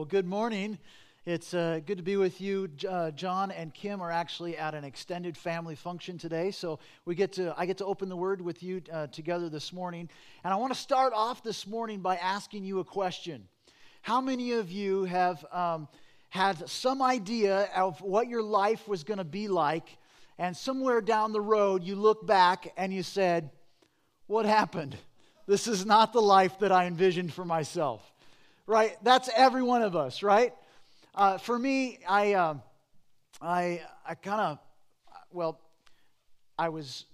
well, good morning. It's uh, good to be with you. Uh, John and Kim are actually at an extended family function today, so we get to I get to open the Word with you uh, together this morning. And I want to start off this morning by asking you a question: How many of you have um, had some idea of what your life was going to be like, and somewhere down the road you look back and you said, "What happened? This is not the life that I envisioned for myself." Right? That's every one of us, right? Uh, for me, I, uh, I, I kind of, well, I was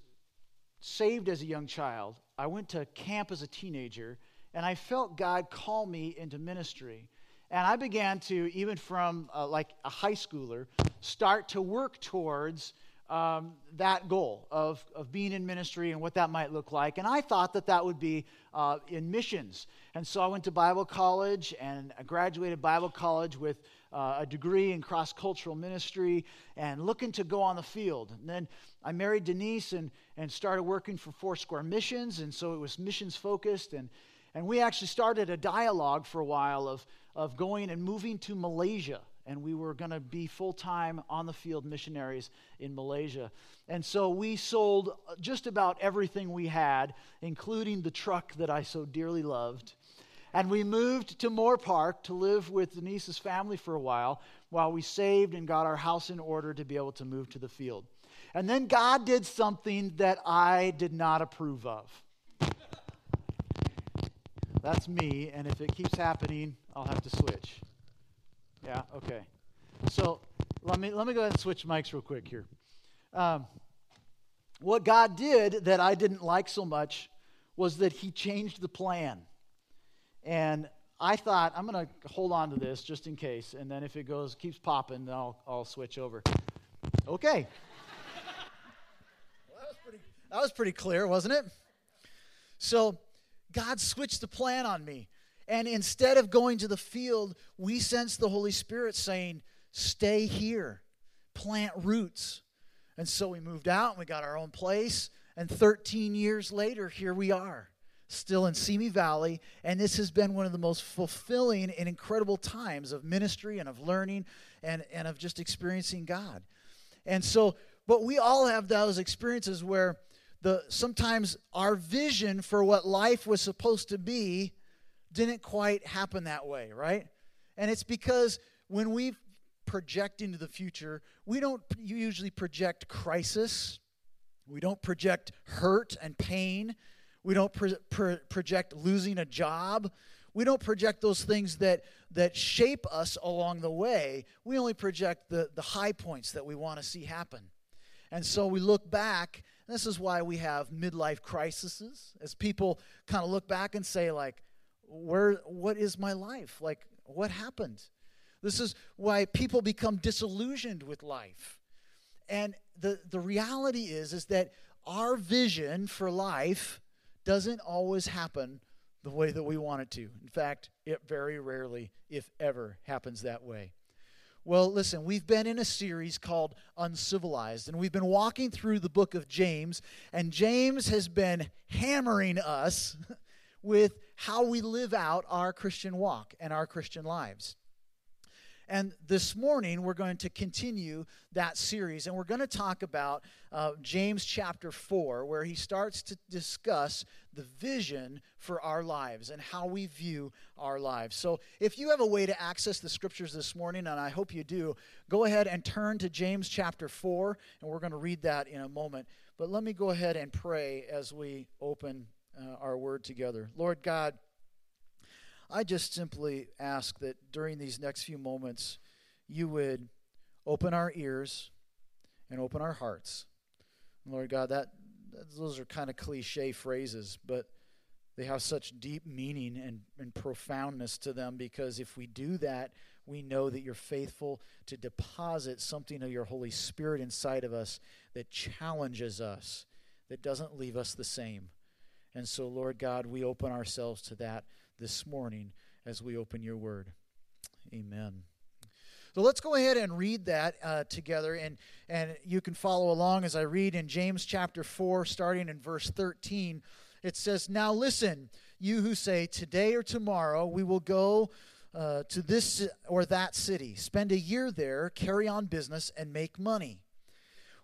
saved as a young child. I went to camp as a teenager, and I felt God call me into ministry. And I began to, even from uh, like a high schooler, start to work towards um, that goal of, of being in ministry and what that might look like. And I thought that that would be uh, in missions. And so I went to Bible college and I graduated Bible college with uh, a degree in cross cultural ministry and looking to go on the field. And then I married Denise and, and started working for Foursquare Missions. And so it was missions focused. And, and we actually started a dialogue for a while of, of going and moving to Malaysia and we were going to be full time on the field missionaries in Malaysia. And so we sold just about everything we had, including the truck that I so dearly loved. And we moved to Moorpark to live with Denise's family for a while while we saved and got our house in order to be able to move to the field. And then God did something that I did not approve of. That's me, and if it keeps happening, I'll have to switch. Yeah, okay. So let me, let me go ahead and switch mics real quick here. Um, what God did that I didn't like so much was that He changed the plan. And I thought, I'm going to hold on to this just in case. And then if it goes, keeps popping, then I'll, I'll switch over. Okay. well, that, was pretty, that was pretty clear, wasn't it? So God switched the plan on me. And instead of going to the field, we sense the Holy Spirit saying, Stay here, plant roots. And so we moved out and we got our own place. And 13 years later, here we are, still in Simi Valley. And this has been one of the most fulfilling and incredible times of ministry and of learning and, and of just experiencing God. And so, but we all have those experiences where the sometimes our vision for what life was supposed to be didn't quite happen that way, right? And it's because when we project into the future, we don't usually project crisis. We don't project hurt and pain. We don't pro- pro- project losing a job. We don't project those things that, that shape us along the way. We only project the, the high points that we want to see happen. And so we look back. this is why we have midlife crises, as people kind of look back and say, like, where what is my life? Like what happened? This is why people become disillusioned with life. And the the reality is is that our vision for life doesn't always happen the way that we want it to. In fact it very rarely if ever happens that way. Well, listen, we've been in a series called Uncivilized, and we've been walking through the book of James, and James has been hammering us with how we live out our Christian walk and our Christian lives. And this morning, we're going to continue that series, and we're going to talk about uh, James chapter 4, where he starts to discuss the vision for our lives and how we view our lives. So, if you have a way to access the scriptures this morning, and I hope you do, go ahead and turn to James chapter 4, and we're going to read that in a moment. But let me go ahead and pray as we open uh, our word together. Lord God, I just simply ask that during these next few moments, you would open our ears and open our hearts. Lord God, that those are kind of cliche phrases, but they have such deep meaning and, and profoundness to them because if we do that, we know that you're faithful to deposit something of your Holy Spirit inside of us that challenges us, that doesn't leave us the same. And so, Lord God, we open ourselves to that this morning as we open your word. Amen. So let's go ahead and read that uh, together, and, and you can follow along as I read in James chapter 4, starting in verse 13. It says, Now listen, you who say, Today or tomorrow we will go uh, to this or that city, spend a year there, carry on business, and make money.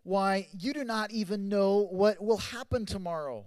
Why, you do not even know what will happen tomorrow.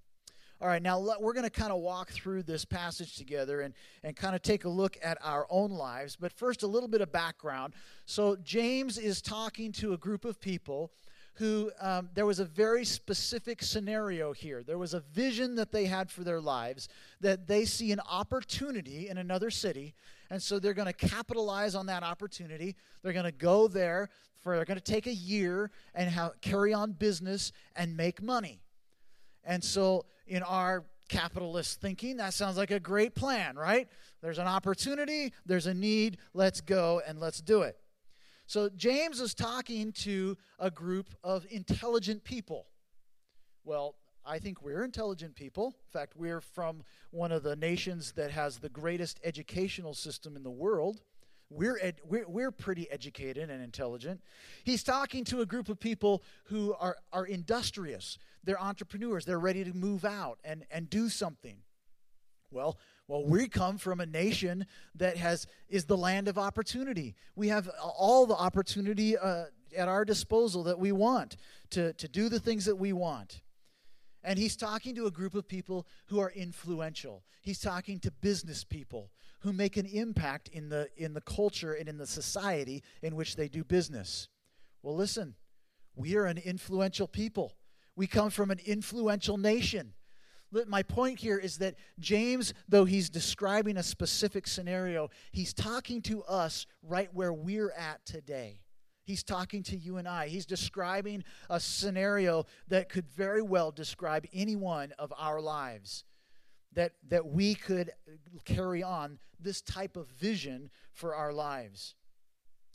All right, now we're going to kind of walk through this passage together and, and kind of take a look at our own lives. But first, a little bit of background. So, James is talking to a group of people who um, there was a very specific scenario here. There was a vision that they had for their lives that they see an opportunity in another city. And so they're going to capitalize on that opportunity. They're going to go there for, they're going to take a year and carry on business and make money. And so in our capitalist thinking, that sounds like a great plan, right? There's an opportunity, there's a need, let's go and let's do it. So James is talking to a group of intelligent people. Well, I think we're intelligent people. In fact, we're from one of the nations that has the greatest educational system in the world. We're, ed- we're, we're pretty educated and intelligent. He's talking to a group of people who are, are industrious. They're entrepreneurs. They're ready to move out and, and do something. Well, well, we come from a nation that has is the land of opportunity. We have all the opportunity uh, at our disposal that we want to, to do the things that we want. And he's talking to a group of people who are influential. He's talking to business people who make an impact in the in the culture and in the society in which they do business. Well, listen, we are an influential people. We come from an influential nation my point here is that James, though he's describing a specific scenario, he's talking to us right where we're at today. He's talking to you and I. He's describing a scenario that could very well describe any one of our lives. That, that we could carry on this type of vision for our lives.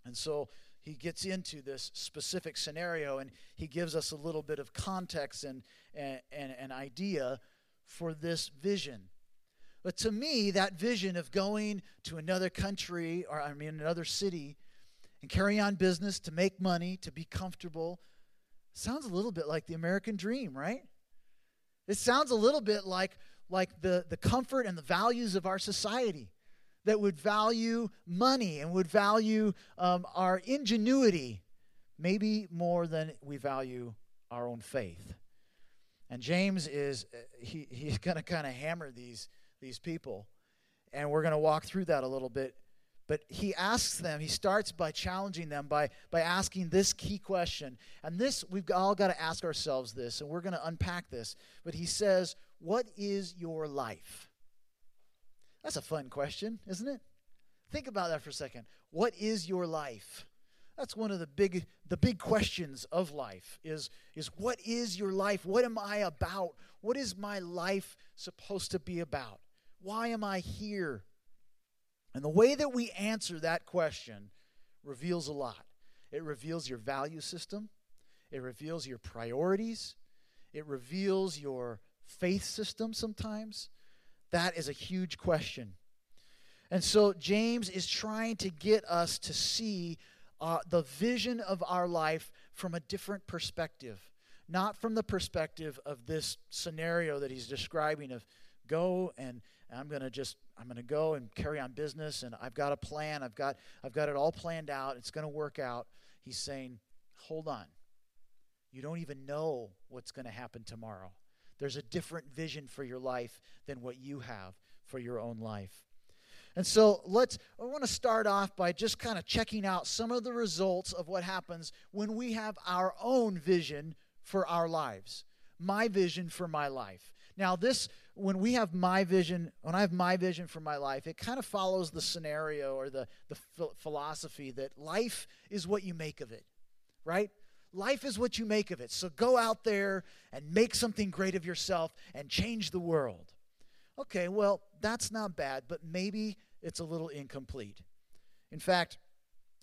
And so he gets into this specific scenario and he gives us a little bit of context and, and, and an idea for this vision. But to me, that vision of going to another country, or I mean, another city, and carry on business to make money, to be comfortable, sounds a little bit like the American dream, right? It sounds a little bit like, like the, the comfort and the values of our society that would value money and would value um, our ingenuity maybe more than we value our own faith. And James is uh, he, he's going to kind of hammer these these people. And we're going to walk through that a little bit. But he asks them, he starts by challenging them by, by asking this key question. And this, we've all got to ask ourselves this, and we're going to unpack this. But he says, What is your life? That's a fun question, isn't it? Think about that for a second. What is your life? That's one of the big the big questions of life is is what is your life? What am I about? What is my life supposed to be about? Why am I here? And the way that we answer that question reveals a lot. It reveals your value system, it reveals your priorities, it reveals your faith system sometimes. That is a huge question. And so James is trying to get us to see uh, the vision of our life from a different perspective. Not from the perspective of this scenario that he's describing of go and I'm going to just I'm going to go and carry on business and I've got a plan. I've got I've got it all planned out. It's going to work out. He's saying, "Hold on. You don't even know what's going to happen tomorrow. There's a different vision for your life than what you have for your own life." And so let's, I want to start off by just kind of checking out some of the results of what happens when we have our own vision for our lives. My vision for my life. Now, this, when we have my vision, when I have my vision for my life, it kind of follows the scenario or the, the philosophy that life is what you make of it, right? Life is what you make of it. So go out there and make something great of yourself and change the world. Okay, well, that's not bad, but maybe it's a little incomplete. In fact,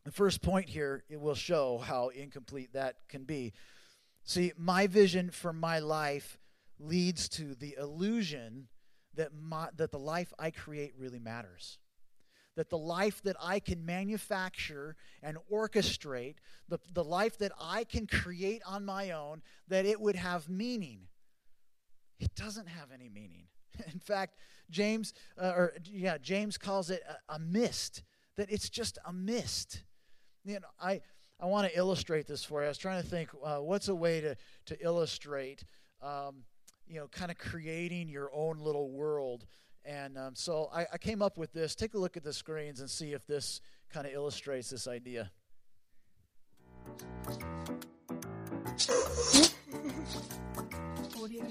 the first point here, it will show how incomplete that can be. See, my vision for my life leads to the illusion that, my, that the life I create really matters. That the life that I can manufacture and orchestrate, the, the life that I can create on my own, that it would have meaning. It doesn't have any meaning. In fact, James, uh, or yeah, James calls it a, a mist. That it's just a mist. You know, I I want to illustrate this for you. I was trying to think uh, what's a way to to illustrate, um, you know, kind of creating your own little world. And um, so I, I came up with this. Take a look at the screens and see if this kind of illustrates this idea. Audio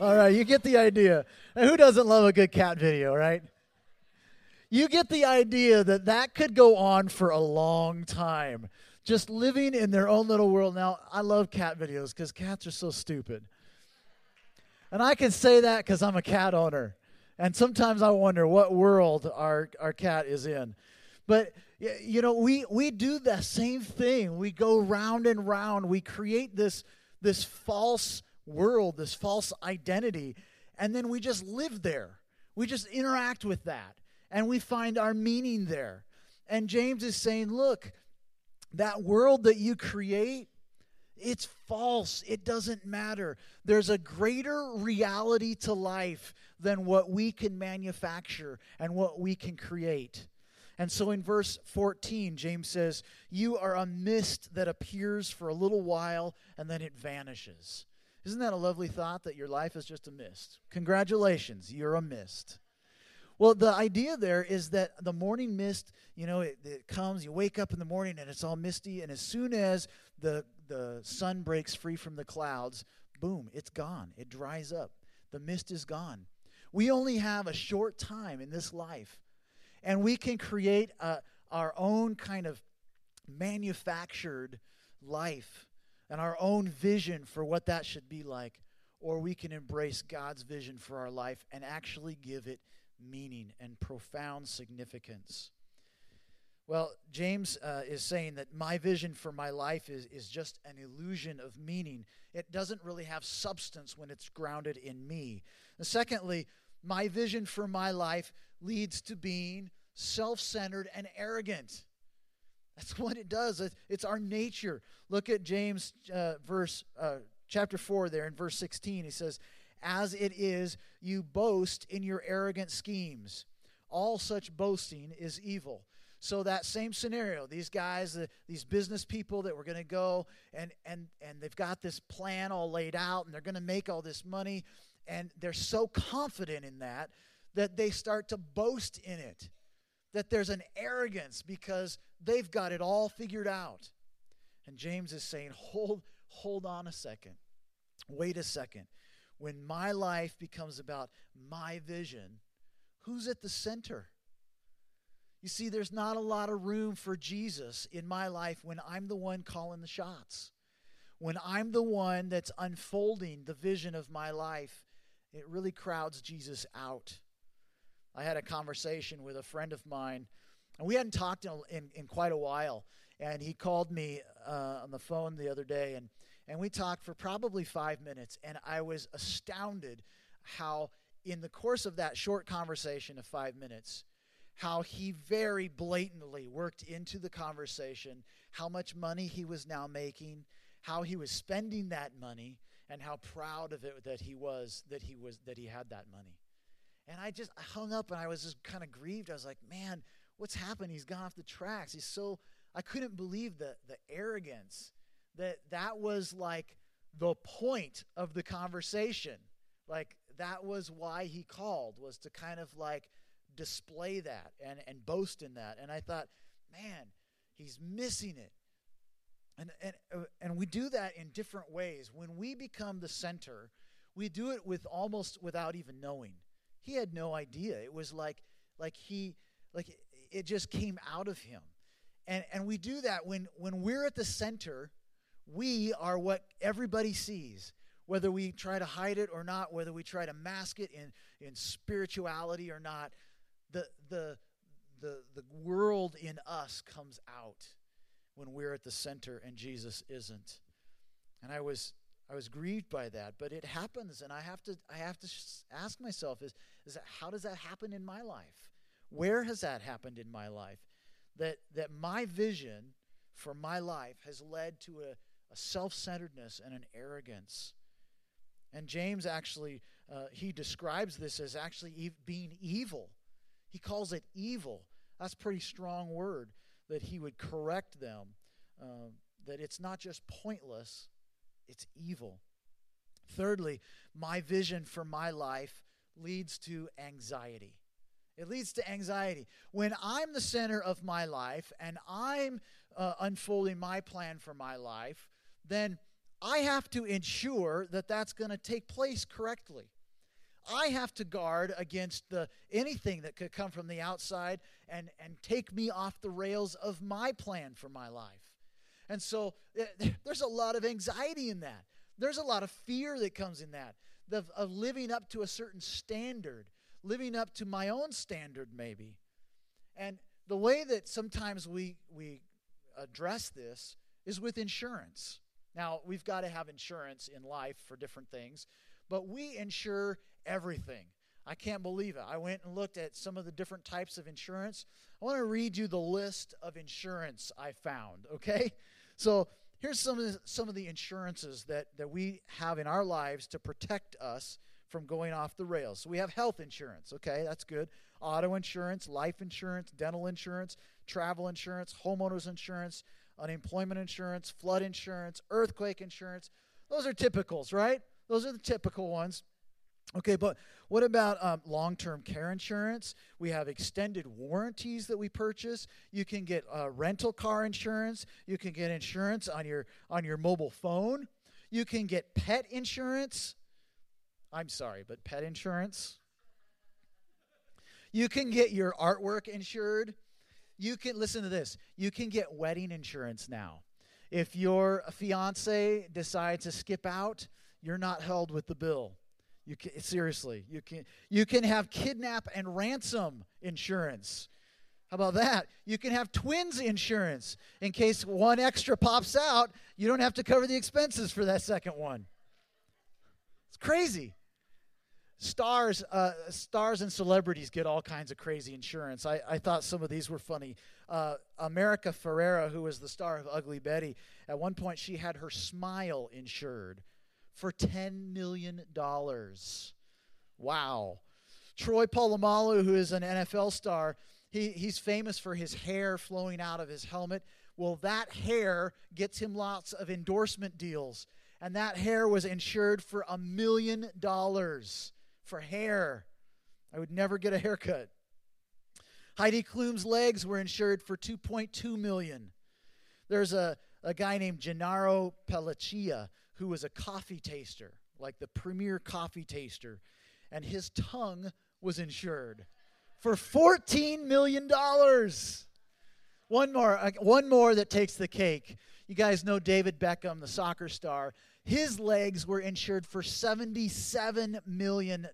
All right, you get the idea. And who doesn't love a good cat video, right? You get the idea that that could go on for a long time, just living in their own little world. Now, I love cat videos because cats are so stupid. And I can say that because I'm a cat owner. And sometimes I wonder what world our, our cat is in. But, you know, we, we do the same thing. We go round and round. We create this, this false world, this false identity, and then we just live there. We just interact with that, and we find our meaning there. And James is saying, look, that world that you create, it's false. It doesn't matter. There's a greater reality to life than what we can manufacture and what we can create. And so in verse 14, James says, You are a mist that appears for a little while and then it vanishes. Isn't that a lovely thought that your life is just a mist? Congratulations, you're a mist. Well, the idea there is that the morning mist, you know, it, it, comes, you wake up in the morning and it's all misty, and as soon as the, the sun breaks free from the clouds, boom, it's gone. It dries up. The mist is gone. We only have a short time in this life, and we can create a, our own kind of manufactured life and our own vision for what that should be like, or we can embrace God's vision for our life and actually give it meaning and profound significance. Well, James uh, is saying that my vision for my life is, is just an illusion of meaning. It doesn't really have substance when it's grounded in me. And secondly, my vision for my life leads to being self centered and arrogant. That's what it does. It's our nature. Look at James uh, verse uh, chapter 4 there in verse 16. He says, "As it is, you boast in your arrogant schemes. All such boasting is evil." so that same scenario, these guys, uh, these business people that were going to go and and and they've got this plan all laid out and they're going to make all this money and they're so confident in that that they start to boast in it. That there's an arrogance because they've got it all figured out. And James is saying, "Hold hold on a second. Wait a second. When my life becomes about my vision, who's at the center?" You see, there's not a lot of room for Jesus in my life when I'm the one calling the shots. When I'm the one that's unfolding the vision of my life, it really crowds Jesus out. I had a conversation with a friend of mine, and we hadn't talked in, in, in quite a while. And he called me uh, on the phone the other day, and, and we talked for probably five minutes. And I was astounded how, in the course of that short conversation of five minutes, how he very blatantly worked into the conversation how much money he was now making, how he was spending that money, and how proud of it that he was that he was that he had that money. And I just hung up and I was just kind of grieved. I was like, man, what's happened? He's gone off the tracks. He's so I couldn't believe the the arrogance that that was like the point of the conversation. Like that was why he called was to kind of like display that and, and boast in that. And I thought, man, he's missing it. And, and, uh, and we do that in different ways. When we become the center, we do it with almost without even knowing. He had no idea. It was like, like he, like it just came out of him. And, and we do that when, when we're at the center, we are what everybody sees whether we try to hide it or not, whether we try to mask it in, in spirituality or not, the, the, the, the world in us comes out when we're at the center and Jesus isn't. And I was I was grieved by that, but it happens and I have to I have to ask myself is is that how does that happen in my life? Where has that happened in my life? That that my vision for my life has led to a, a self-centeredness and an arrogance. And James actually uh, he describes this as actually e- being evil. He calls it evil. That's pretty strong word that he would correct them. Uh, that it's not just pointless, it's evil. Thirdly, my vision for my life leads to anxiety. It leads to anxiety. When I'm the center of my life and I'm uh, unfolding my plan for my life, then I have to ensure that that's going to take place correctly. I have to guard against the anything that could come from the outside and, and take me off the rails of my plan for my life. And so eh, there's a lot of anxiety in that. There's a lot of fear that comes in that, the, of living up to a certain standard, living up to my own standard, maybe. And the way that sometimes we, we address this is with insurance. Now, we've got to have insurance in life for different things, but we insure everything. I can't believe it. I went and looked at some of the different types of insurance. I want to read you the list of insurance I found, okay? So here's some of the, some of the insurances that, that we have in our lives to protect us from going off the rails. So we have health insurance, okay? That's good. Auto insurance, life insurance, dental insurance, travel insurance, homeowners insurance, unemployment insurance, flood insurance, earthquake insurance. Those are typicals, right? Those are the typical ones. Okay, but what about um, long term care insurance? We have extended warranties that we purchase. You can get uh, rental car insurance. You can get insurance on your, on your mobile phone. You can get pet insurance. I'm sorry, but pet insurance. You can get your artwork insured. You can, listen to this, you can get wedding insurance now. If your fiance decides to skip out, you're not held with the bill. You can, seriously, you can you can have kidnap and ransom insurance. How about that? You can have twins insurance in case one extra pops out. You don't have to cover the expenses for that second one. It's crazy. Stars, uh, stars, and celebrities get all kinds of crazy insurance. I, I thought some of these were funny. Uh, America Ferrera, who was the star of Ugly Betty, at one point she had her smile insured for $10 million. Wow. Troy Polamalu, who is an NFL star, he, he's famous for his hair flowing out of his helmet. Well, that hair gets him lots of endorsement deals. And that hair was insured for a million dollars for hair. I would never get a haircut. Heidi Klum's legs were insured for 2.2 million. There's a, a guy named Gennaro Pelliccia who was a coffee taster, like the premier coffee taster, and his tongue was insured for 14 million dollars. One more, uh, one more that takes the cake. You guys know David Beckham, the soccer star. His legs were insured for $77 million.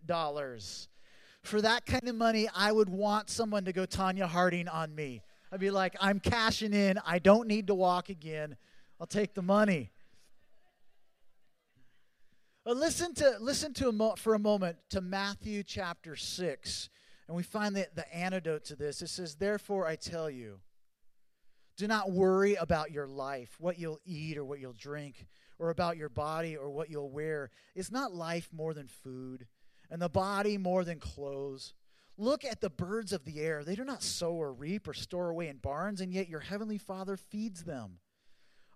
For that kind of money, I would want someone to go Tonya Harding on me. I'd be like, I'm cashing in. I don't need to walk again. I'll take the money. But listen to listen to a mo- for a moment to Matthew chapter 6 and we find the, the antidote to this. It says, Therefore I tell you, do not worry about your life, what you'll eat or what you'll drink, or about your body or what you'll wear. Is not life more than food, and the body more than clothes? Look at the birds of the air. They do not sow or reap or store away in barns, and yet your heavenly Father feeds them.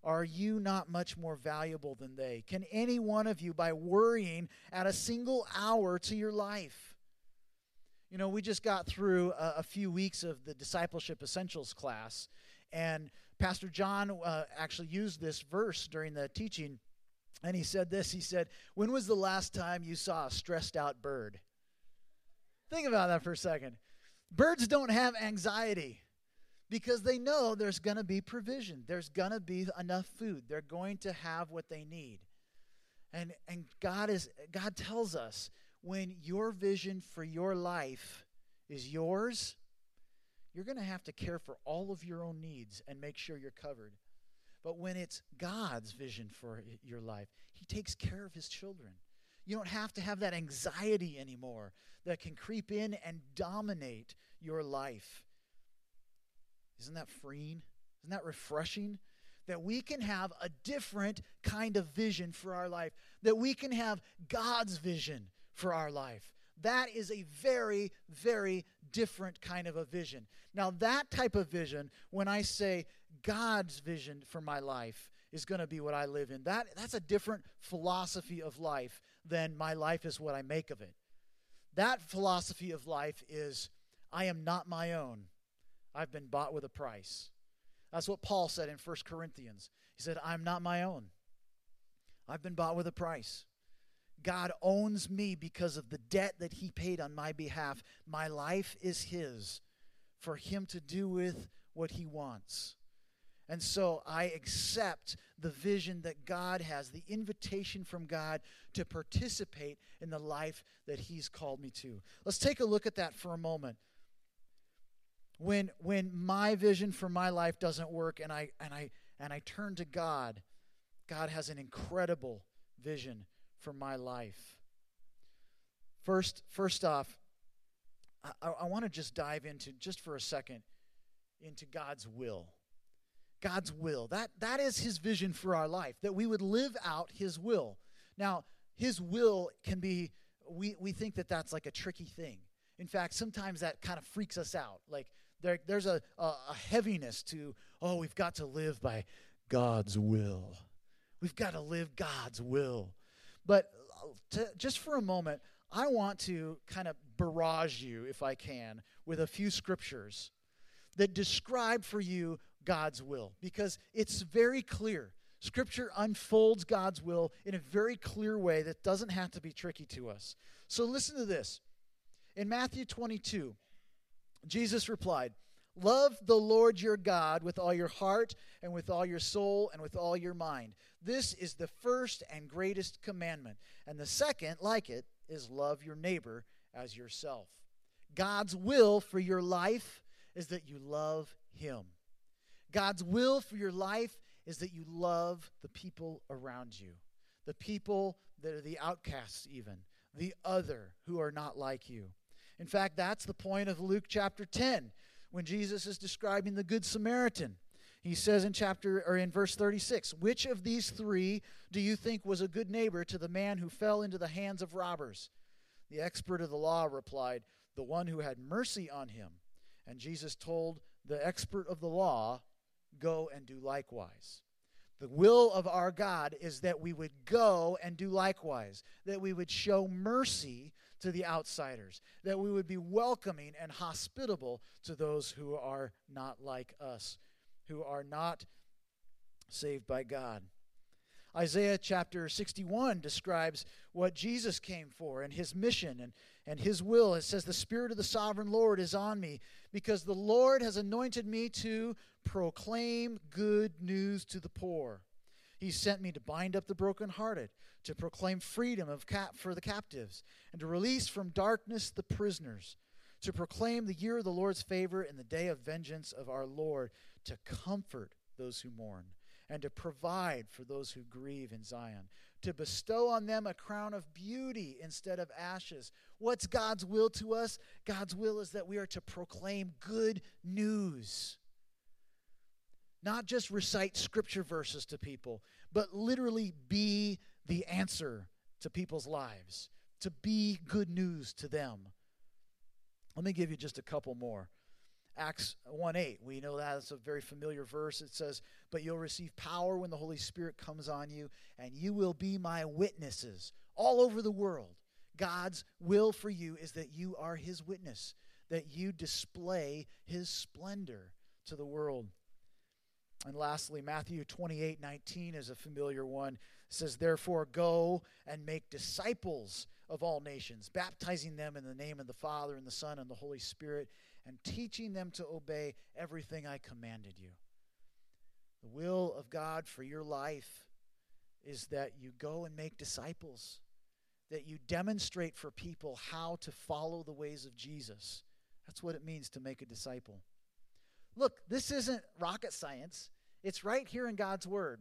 Are you not much more valuable than they? Can any one of you, by worrying, add a single hour to your life? You know, we just got through a, a few weeks of the Discipleship Essentials class, and Pastor John uh, actually used this verse during the teaching, and he said this He said, When was the last time you saw a stressed out bird? Think about that for a second. Birds don't have anxiety because they know there's going to be provision. There's going to be enough food. They're going to have what they need. And and God is God tells us when your vision for your life is yours, you're going to have to care for all of your own needs and make sure you're covered. But when it's God's vision for your life, He takes care of His children. You don't have to have that anxiety anymore that can creep in and dominate your life. Isn't that freeing? Isn't that refreshing? That we can have a different kind of vision for our life, that we can have God's vision for our life. That is a very, very different kind of a vision. Now, that type of vision, when I say God's vision for my life is going to be what I live in, that, that's a different philosophy of life than my life is what I make of it. That philosophy of life is I am not my own, I've been bought with a price. That's what Paul said in 1 Corinthians. He said, I'm not my own, I've been bought with a price. God owns me because of the debt that He paid on my behalf. My life is His for Him to do with what He wants. And so I accept the vision that God has, the invitation from God to participate in the life that He's called me to. Let's take a look at that for a moment. When, when my vision for my life doesn't work and I, and, I, and I turn to God, God has an incredible vision for my life. First, first off, I, I want to just dive into, just for a second, into God's will. God's will. That, that is his vision for our life, that we would live out his will. Now, his will can be, we, we think that that's like a tricky thing. In fact, sometimes that kind of freaks us out. Like there, there's a, a, heaviness to, oh, we've got to live by God's will. We've got to live God's will. But uh, to, just for a moment, I want to kind of barrage you, if I can, with a few scriptures that describe for you God's will because it's very clear. Scripture unfolds God's will in a very clear way that doesn't have to be tricky to us. So listen to this. In Matthew 22, Jesus replied, Love the Lord your God with all your heart and with all your soul and with all your mind. This is the first and greatest commandment. And the second, like it, is love your neighbor as yourself. God's will for your life is that you love him. God's will for your life is that you love the people around you, the people that are the outcasts, even, the other who are not like you. In fact, that's the point of Luke chapter 10 when Jesus is describing the Good Samaritan. He says in chapter or in verse 36, "Which of these 3 do you think was a good neighbor to the man who fell into the hands of robbers?" The expert of the law replied, "The one who had mercy on him." And Jesus told the expert of the law, Go and do likewise. The will of our God is that we would go and do likewise, that we would show mercy to the outsiders, that we would be welcoming and hospitable to those who are not like us, who are not saved by God. Isaiah chapter 61 describes what Jesus came for and his mission and, and his will. It says, The Spirit of the sovereign Lord is on me because the Lord has anointed me to proclaim good news to the poor. He sent me to bind up the brokenhearted, to proclaim freedom of cap- for the captives, and to release from darkness the prisoners, to proclaim the year of the Lord's favor and the day of vengeance of our Lord, to comfort those who mourn, and to provide for those who grieve in Zion, to bestow on them a crown of beauty instead of ashes. What's God's will to us? God's will is that we are to proclaim good news not just recite scripture verses to people, but literally be the answer to people's lives, to be good news to them. Let me give you just a couple more. Acts 1 8, we know that it's a very familiar verse. It says, But you'll receive power when the Holy Spirit comes on you, and you will be my witnesses all over the world. God's will for you is that you are his witness, that you display his splendor to the world. And lastly, Matthew 28 19 is a familiar one. It says, Therefore, go and make disciples of all nations, baptizing them in the name of the Father, and the Son, and the Holy Spirit, and teaching them to obey everything I commanded you. The will of God for your life is that you go and make disciples, that you demonstrate for people how to follow the ways of Jesus. That's what it means to make a disciple. Look, this isn't rocket science. It's right here in God's Word.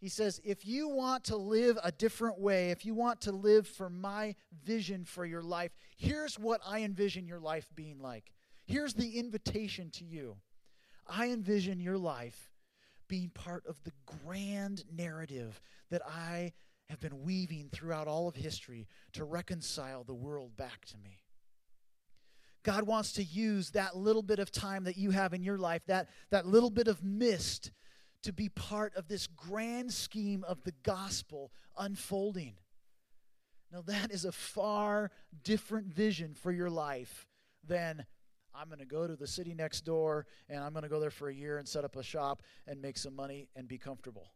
He says, if you want to live a different way, if you want to live for my vision for your life, here's what I envision your life being like. Here's the invitation to you. I envision your life being part of the grand narrative that I have been weaving throughout all of history to reconcile the world back to me. God wants to use that little bit of time that you have in your life, that, that little bit of mist, to be part of this grand scheme of the gospel unfolding. Now, that is a far different vision for your life than I'm going to go to the city next door and I'm going to go there for a year and set up a shop and make some money and be comfortable.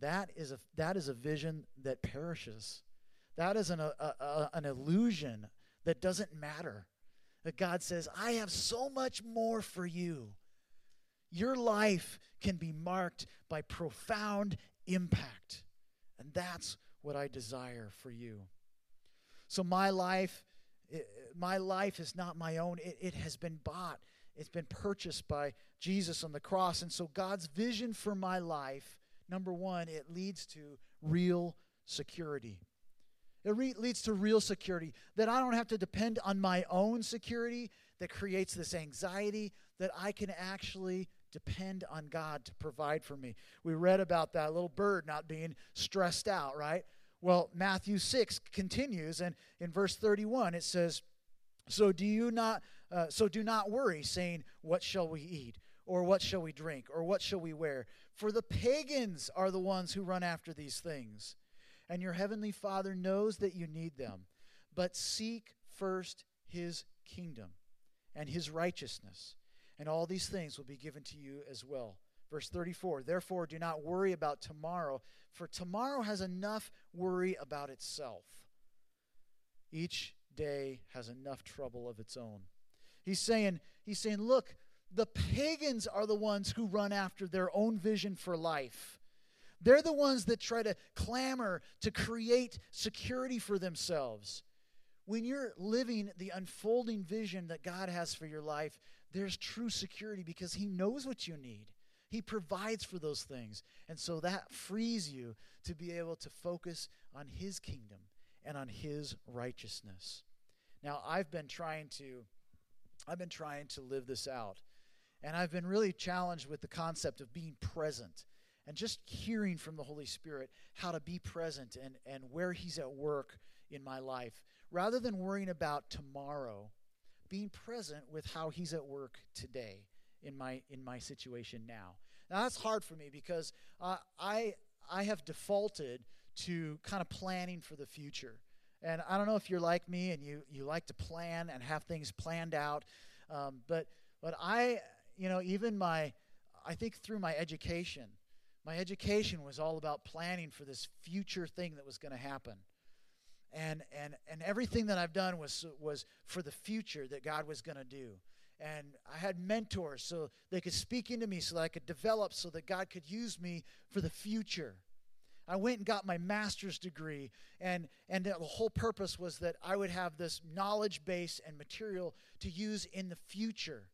That is a, that is a vision that perishes. That is an, a, a, an illusion that doesn't matter. That God says, I have so much more for you. Your life can be marked by profound impact. And that's what I desire for you. So my life my life is not my own. It, it has been bought. It's been purchased by Jesus on the cross. And so God's vision for my life, number 1, it leads to real security. It re- leads to real security that I don't have to depend on my own security that creates this anxiety, that I can actually depend on God to provide for me. We read about that little bird not being stressed out, right? Well, Matthew 6 continues, and in verse 31 it says, So do you not uh, so do not worry, saying, What shall we eat? Or what shall we drink? Or what shall we wear? For the pagans are the ones who run after these things and your heavenly Father knows that you need them. But seek first his kingdom and his righteousness, and all these things will be given to you as well. Verse 34 Therefore, do not worry about tomorrow, for tomorrow has enough worry about itself. Each day has enough trouble of its own. He's saying, he's saying, look, the pagans are the ones who run after their own vision for life. They're the ones that try to clamor to create security for themselves. When you're living the unfolding vision that God has for your life, there's true security because He knows what you need. He provides for those things. And so that frees you to be able to focus on His kingdom and on His righteousness. Now, I've been trying to. I've been trying to live this out. And I've been really challenged with the concept of being present and just hearing from the Holy Spirit how to be present and, and where He's at work in my life. Rather than worrying about tomorrow, being present with how He's at work today in my in my situation now. Now that's hard for me because uh, I I have defaulted to kind of planning for the future. And I don't know if you're like me and you, you like to plan and have things planned out. Um, but, but I, you know, even my, I think through my education, my education was all about planning for this future thing that was going to happen. And, and, and everything that I've done was, was for the future that God was going to do. And I had mentors so they could speak into me so that I could develop so that God could use me for the future. I went and got my master's degree, and, and the whole purpose was that I would have this knowledge base and material to use in the future.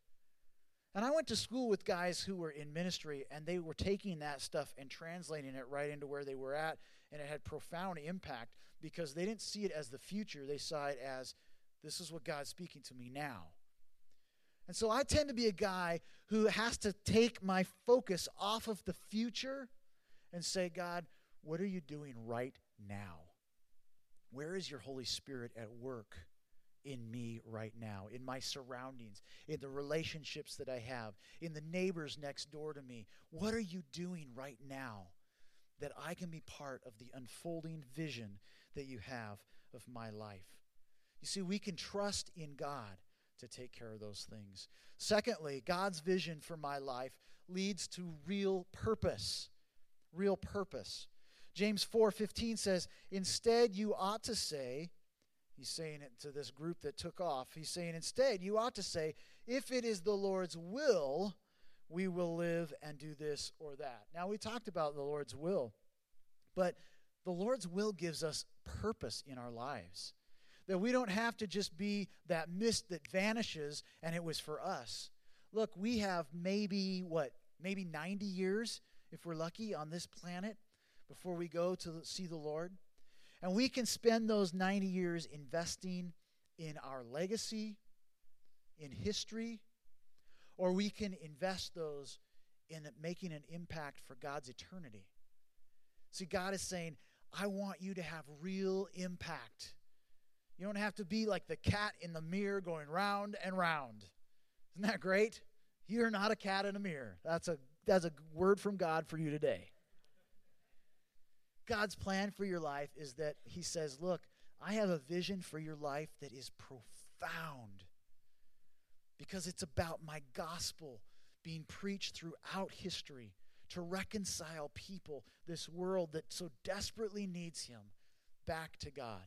And I went to school with guys who were in ministry, and they were taking that stuff and translating it right into where they were at, and it had profound impact because they didn't see it as the future, they saw it as this is what God's speaking to me now. And so I tend to be a guy who has to take my focus off of the future and say, God, what are you doing right now? Where is your Holy Spirit at work in me right now, in my surroundings, in the relationships that I have, in the neighbors next door to me? What are you doing right now that I can be part of the unfolding vision that you have of my life? You see, we can trust in God to take care of those things. Secondly, God's vision for my life leads to real purpose. Real purpose. James 4:15 says, "Instead you ought to say, he's saying it to this group that took off. He's saying instead you ought to say, if it is the Lord's will, we will live and do this or that." Now we talked about the Lord's will, but the Lord's will gives us purpose in our lives. That we don't have to just be that mist that vanishes and it was for us. Look, we have maybe what? Maybe 90 years if we're lucky on this planet before we go to see the Lord. And we can spend those 90 years investing in our legacy, in history, or we can invest those in making an impact for God's eternity. See, God is saying, I want you to have real impact. You don't have to be like the cat in the mirror going round and round. Isn't that great? You're not a cat in a mirror. That's a that's a word from God for you today. God's plan for your life is that He says, Look, I have a vision for your life that is profound because it's about my gospel being preached throughout history to reconcile people, this world that so desperately needs Him, back to God.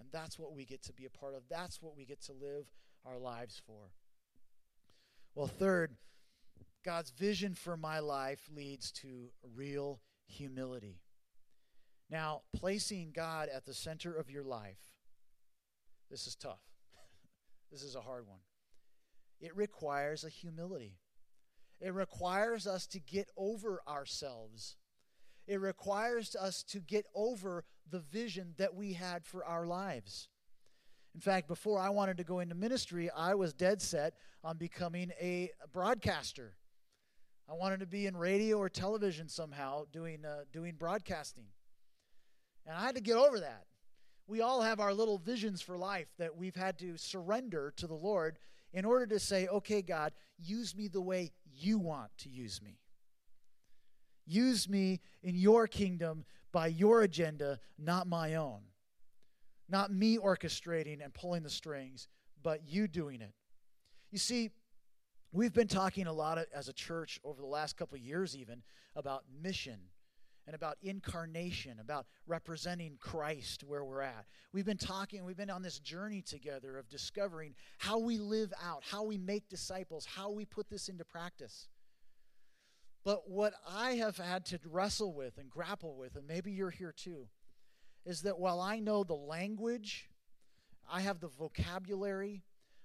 And that's what we get to be a part of. That's what we get to live our lives for. Well, third, God's vision for my life leads to real humility. Now, placing God at the center of your life, this is tough. this is a hard one. It requires a humility. It requires us to get over ourselves. It requires us to get over the vision that we had for our lives. In fact, before I wanted to go into ministry, I was dead set on becoming a broadcaster. I wanted to be in radio or television somehow doing, uh, doing broadcasting. And I had to get over that. We all have our little visions for life that we've had to surrender to the Lord in order to say, okay, God, use me the way you want to use me. Use me in your kingdom by your agenda, not my own. Not me orchestrating and pulling the strings, but you doing it. You see, we've been talking a lot as a church over the last couple years, even about mission and about incarnation, about representing Christ where we're at. We've been talking, we've been on this journey together of discovering how we live out, how we make disciples, how we put this into practice. But what I have had to wrestle with and grapple with, and maybe you're here too, is that while I know the language, I have the vocabulary,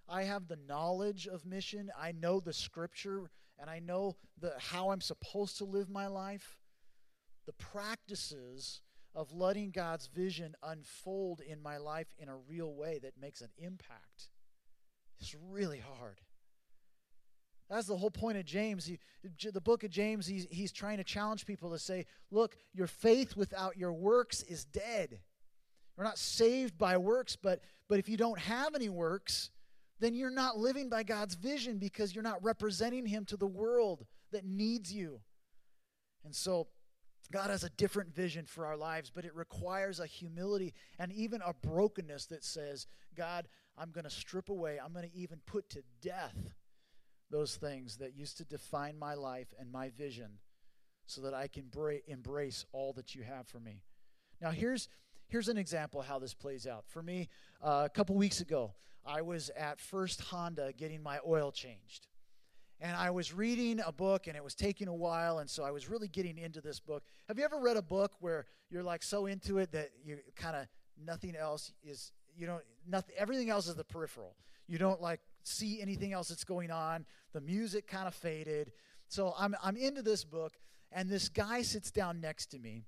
I have the knowledge of mission, I know the scripture, and I know the, how I'm supposed to live my life the practices of letting God's vision unfold in my life in a real way that makes an impact is really hard. That's the whole point of James. He, the book of James, he's, he's trying to challenge people to say, look, your faith without your works is dead. We're not saved by works, but, but if you don't have any works, then you're not living by God's vision because you're not representing Him to the world that needs you. And so, God has a different vision for our lives, but it requires a humility and even a brokenness that says, God, I'm going to strip away, I'm going to even put to death those things that used to define my life and my vision so that I can bra- embrace all that you have for me. Now, here's, here's an example how this plays out. For me, uh, a couple weeks ago, I was at First Honda getting my oil changed and I was reading a book and it was taking a while and so I was really getting into this book. Have you ever read a book where you're like so into it that you kind of nothing else is you know nothing everything else is the peripheral. You don't like see anything else that's going on. The music kind of faded. So I'm I'm into this book and this guy sits down next to me.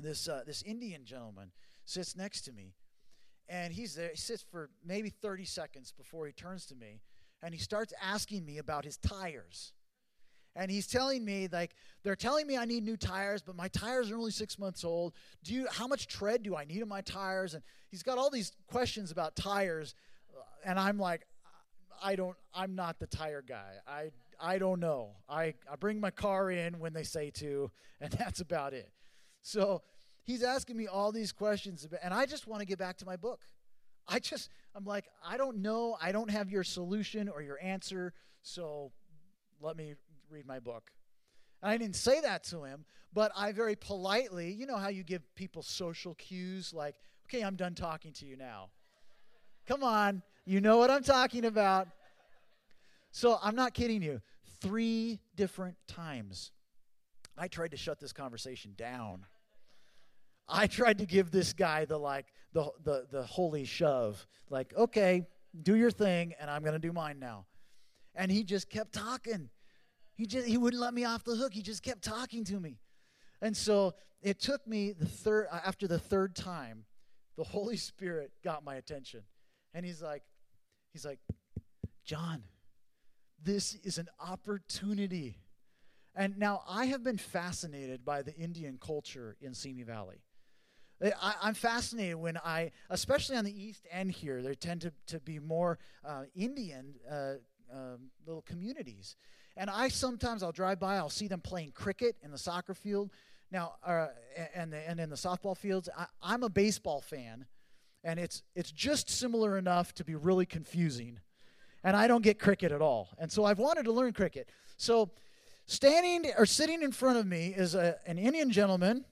This uh, this Indian gentleman sits next to me. And he's there. He sits for maybe 30 seconds before he turns to me and he starts asking me about his tires. And he's telling me, like, they're telling me I need new tires, but my tires are only six months old. Do you, how much tread do I need in my tires? And he's got all these questions about tires. Uh, and I'm like, I don't, I'm not the tire guy. I, I don't know. I, I bring my car in when they say to, and that's about it. So he's asking me all these questions, and I just want to get back to my book. I just, I'm like, I don't know. I don't have your solution or your answer. So let me read my book. And I didn't say that to him, but I very politely, you know how you give people social cues like, okay, I'm done talking to you now. Come on, you know what I'm talking about. So I'm not kidding you. Three different times I tried to shut this conversation down. I tried to give this guy the like the the the holy shove. Like, okay, do your thing and I'm to do mine now. And he just kept talking. He just he wouldn't let me off the hook. He just kept talking to me. And so it took me the third uh, after the third time, the Holy Spirit got my attention. And he's like he's like, "Jon, this is an opportunity." And now I have been fascinated by the Indian culture in Simi Valley. I, am fascinated when I, especially on the east end here, there tend to, to be more uh, Indian uh, um, little communities. And I sometimes I'll drive by, I'll see them playing cricket in the soccer field. Now, uh, and, the, and in the softball fields, I, I'm a baseball fan, and it's, it's just similar enough to be really confusing. And I don't get cricket at all. And so I've wanted to learn cricket. So, standing or sitting in front of me is a, an Indian gentleman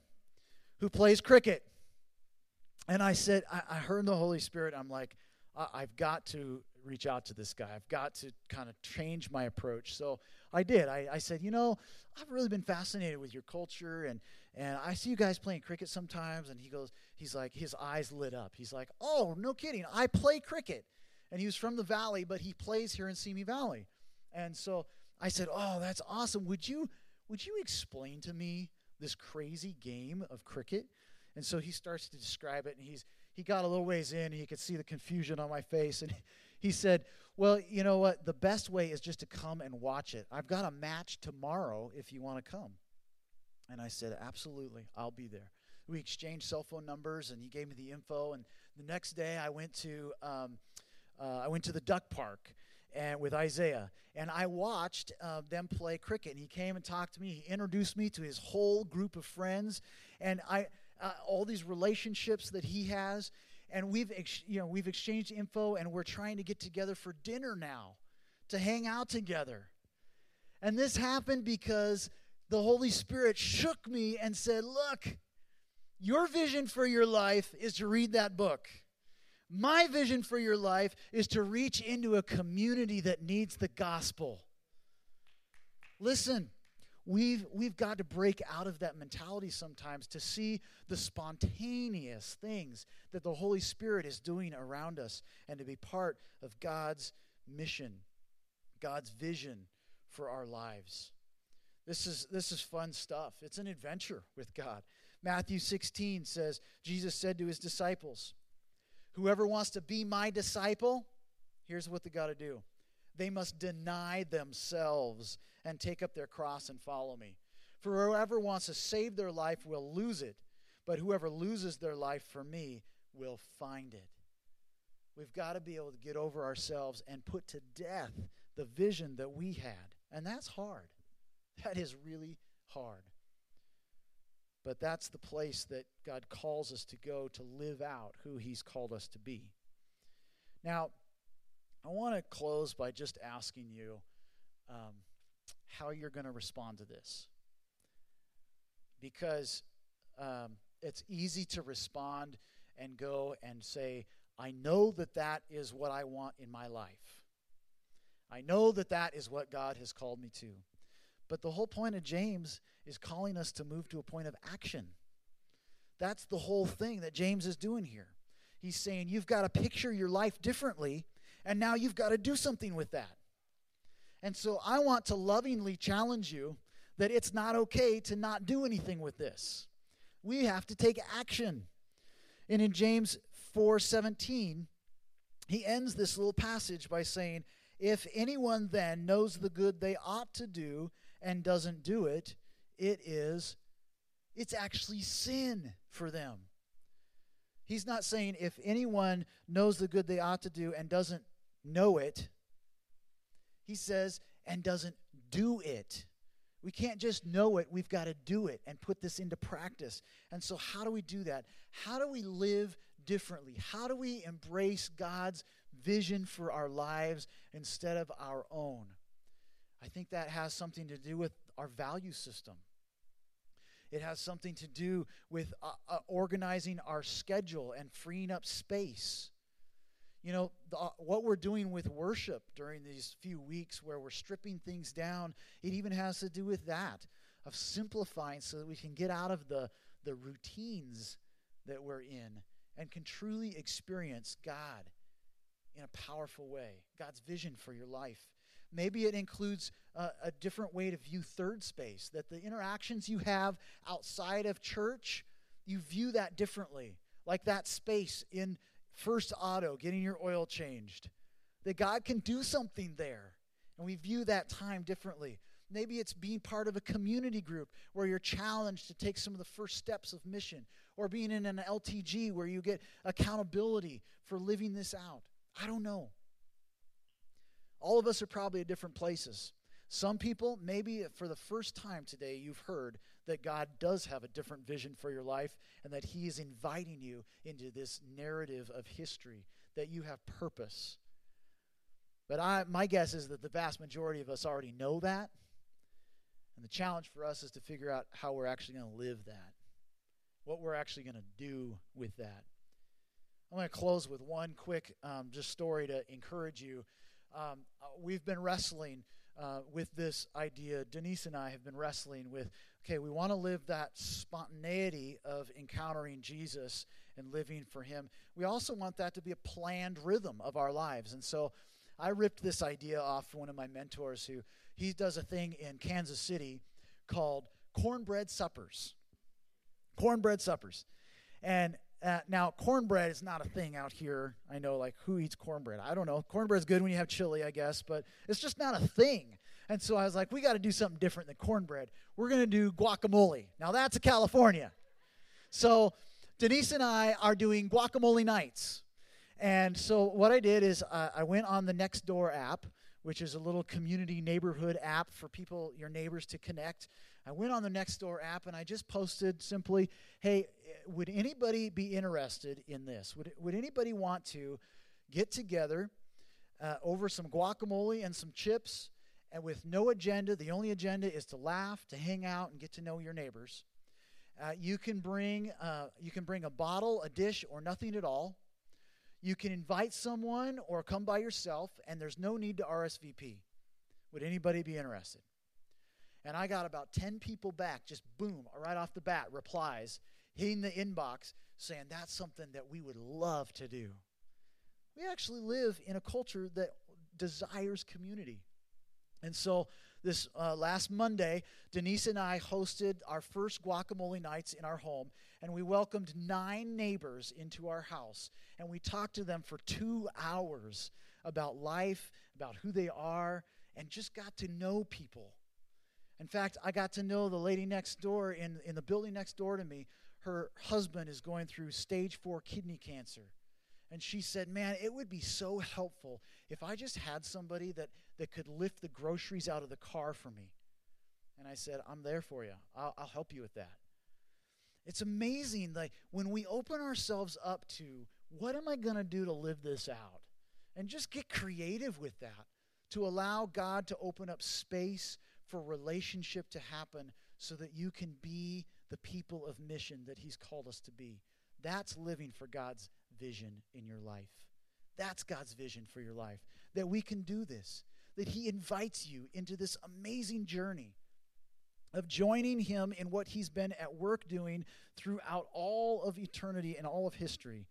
who plays cricket. And I said, I, I heard the Holy Spirit. I'm like, I, have got to reach out to this guy. I've got to kind of change my approach. So I did. I, I said, you know, I've really been fascinated with your culture, and and I see you guys playing cricket sometimes. And he goes, he's like, his eyes lit up. He's like, oh, no kidding. I play cricket. And he was from the valley, but he plays here in Simi Valley. And so I said, oh, that's awesome. Would you would you explain to me this crazy game of cricket? And so he starts to describe it, and he's he got a little ways in, and he could see the confusion on my face, and he said, "Well, you know what? The best way is just to come and watch it. I've got a match tomorrow if you want to come." And I said, "Absolutely, I'll be there." We exchanged cell phone numbers, and he gave me the info. And the next day, I went to um, uh, I went to the duck park and with Isaiah, and I watched uh, them play cricket. And he came and talked to me. He introduced me to his whole group of friends, and I uh, all these relationships that he has. And we've ex- you know we've exchanged info and we're trying to get together for dinner now to hang out together. And this happened because the holy spirit shook me and said look your vision for your life is to read that book. My vision for your life is to reach into a community that needs the gospel. Listen We've, we've got to break out of that mentality sometimes to see the spontaneous things that the Holy Spirit is doing around us and to be part of God's mission, God's vision for our lives. This is, this is fun stuff. It's an adventure with God. Matthew 16 says, Jesus said to his disciples, Whoever wants to be my disciple, here's what they got to do they must deny themselves and take up their cross and follow me. For whoever wants to save their life will lose it, but whoever loses their life for me will find it. We've got to be able to get over ourselves and put to death the vision that we had. And that's hard. That is really hard. But that's the place that God calls us to go to live out who He's called us to be. Now, I want to close by just asking you um, how you're going to respond to this. Because um, it's easy to respond and go and say, I know that that is what I want in my life. I know that that is what God has called me to. But the whole point of James is calling us to move to a point of action. That's the whole thing that James is doing here. He's saying you've got to picture your life differently, and now you've got to do something with that. And so I want to lovingly challenge you that it's not okay to not do anything with this. We have to take action. And in James 4:17, he ends this little passage by saying, "If anyone then knows the good they ought to do and doesn't do it, it is it's actually sin for them. He's not saying if anyone knows the good they ought to do and doesn't know it, he says, and doesn't do it. We can't just know it, we've got to do it and put this into practice. And so, how do we do that? How do we live differently? How do we embrace God's vision for our lives instead of our own? I think that has something to do with our value system. It has something to do with uh, uh, organizing our schedule and freeing up space. You know, the, uh, what we're doing with worship during these few weeks where we're stripping things down, it even has to do with that, of simplifying so that we can get out of the, the routines that we're in and can truly experience God in a powerful way, God's vision for your life. Maybe it includes a, a different way to view third space, that the interactions you have outside of church, you view that differently. Like that space in First Auto, getting your oil changed. That God can do something there. And we view that time differently. Maybe it's being part of a community group where you're challenged to take some of the first steps of mission, or being in an LTG where you get accountability for living this out. I don't know. All of us are probably at different places. Some people, maybe for the first time today, you've heard that God does have a different vision for your life and that He is inviting you into this narrative of history, that you have purpose. But I, my guess is that the vast majority of us already know that. And the challenge for us is to figure out how we're actually going to live that, what we're actually going to do with that. I'm going to close with one quick um, just story to encourage you um, uh, we've been wrestling uh, with this idea. Denise and I have been wrestling with okay, we want to live that spontaneity of encountering Jesus and living for Him. We also want that to be a planned rhythm of our lives. And so I ripped this idea off one of my mentors who he does a thing in Kansas City called cornbread suppers. Cornbread suppers. And uh, now, cornbread is not a thing out here. I know, like, who eats cornbread? I don't know. Cornbread's good when you have chili, I guess, but it's just not a thing. And so I was like, we got to do something different than cornbread. We're going to do guacamole. Now, that's a California. So Denise and I are doing guacamole nights. And so what I did is uh, I went on the Nextdoor app, which is a little community neighborhood app for people, your neighbors, to connect. I went on the Nextdoor app and I just posted simply, hey, would anybody be interested in this? Would, would anybody want to get together uh, over some guacamole and some chips and with no agenda? The only agenda is to laugh, to hang out, and get to know your neighbors. Uh, you can bring uh, you can bring a bottle, a dish, or nothing at all. You can invite someone or come by yourself, and there's no need to RSVP. Would anybody be interested? And I got about 10 people back, just boom, right off the bat, replies in the inbox saying that's something that we would love to do. We actually live in a culture that desires community. And so this uh, last Monday, Denise and I hosted our first guacamole nights in our home, and we welcomed nine neighbors into our house. And we talked to them for two hours about life, about who they are, and just got to know people. In fact, I got to know the lady next door in, in the building next door to me. Her husband is going through stage four kidney cancer. And she said, Man, it would be so helpful if I just had somebody that, that could lift the groceries out of the car for me. And I said, I'm there for you. I'll, I'll help you with that. It's amazing like when we open ourselves up to what am I going to do to live this out? And just get creative with that to allow God to open up space for relationship to happen so that you can be the people of mission that He's called us to be. That's living for God's vision in your life. That's God's vision for your life. That we can do this, that He invites you into this amazing journey of joining Him in what He's been at work doing throughout all of eternity and all of history.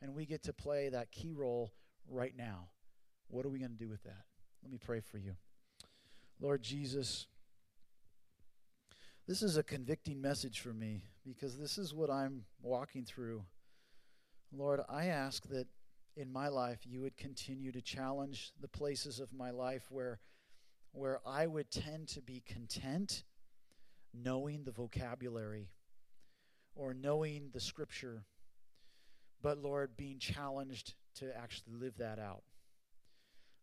And we get to play that key role right now. What are we going to do with that? Let me pray for you. Lord Jesus, this is a convicting message for me because this is what I'm walking through. Lord, I ask that in my life you would continue to challenge the places of my life where where I would tend to be content knowing the vocabulary or knowing the scripture but Lord being challenged to actually live that out.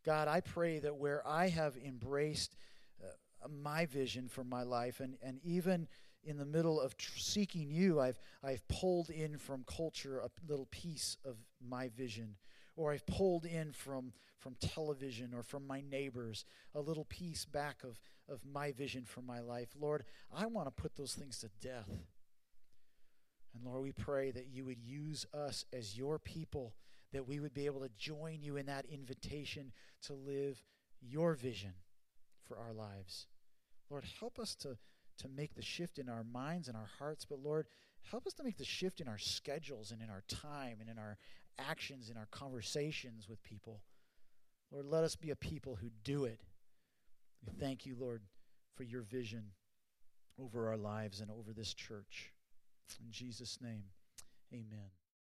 God, I pray that where I have embraced uh, my vision for my life, and, and even in the middle of tr- seeking you, I've, I've pulled in from culture a little piece of my vision, or I've pulled in from, from television or from my neighbors a little piece back of, of my vision for my life. Lord, I want to put those things to death. And Lord, we pray that you would use us as your people that we would be able to join you in that invitation to live your vision for our lives. Lord, help us to, to make the shift in our minds and our hearts, but Lord, help us to make the shift in our schedules and in our time and in our actions, in our conversations with people. Lord, let us be a people who do it. We thank you, Lord, for your vision over our lives and over this church. In Jesus' name, amen.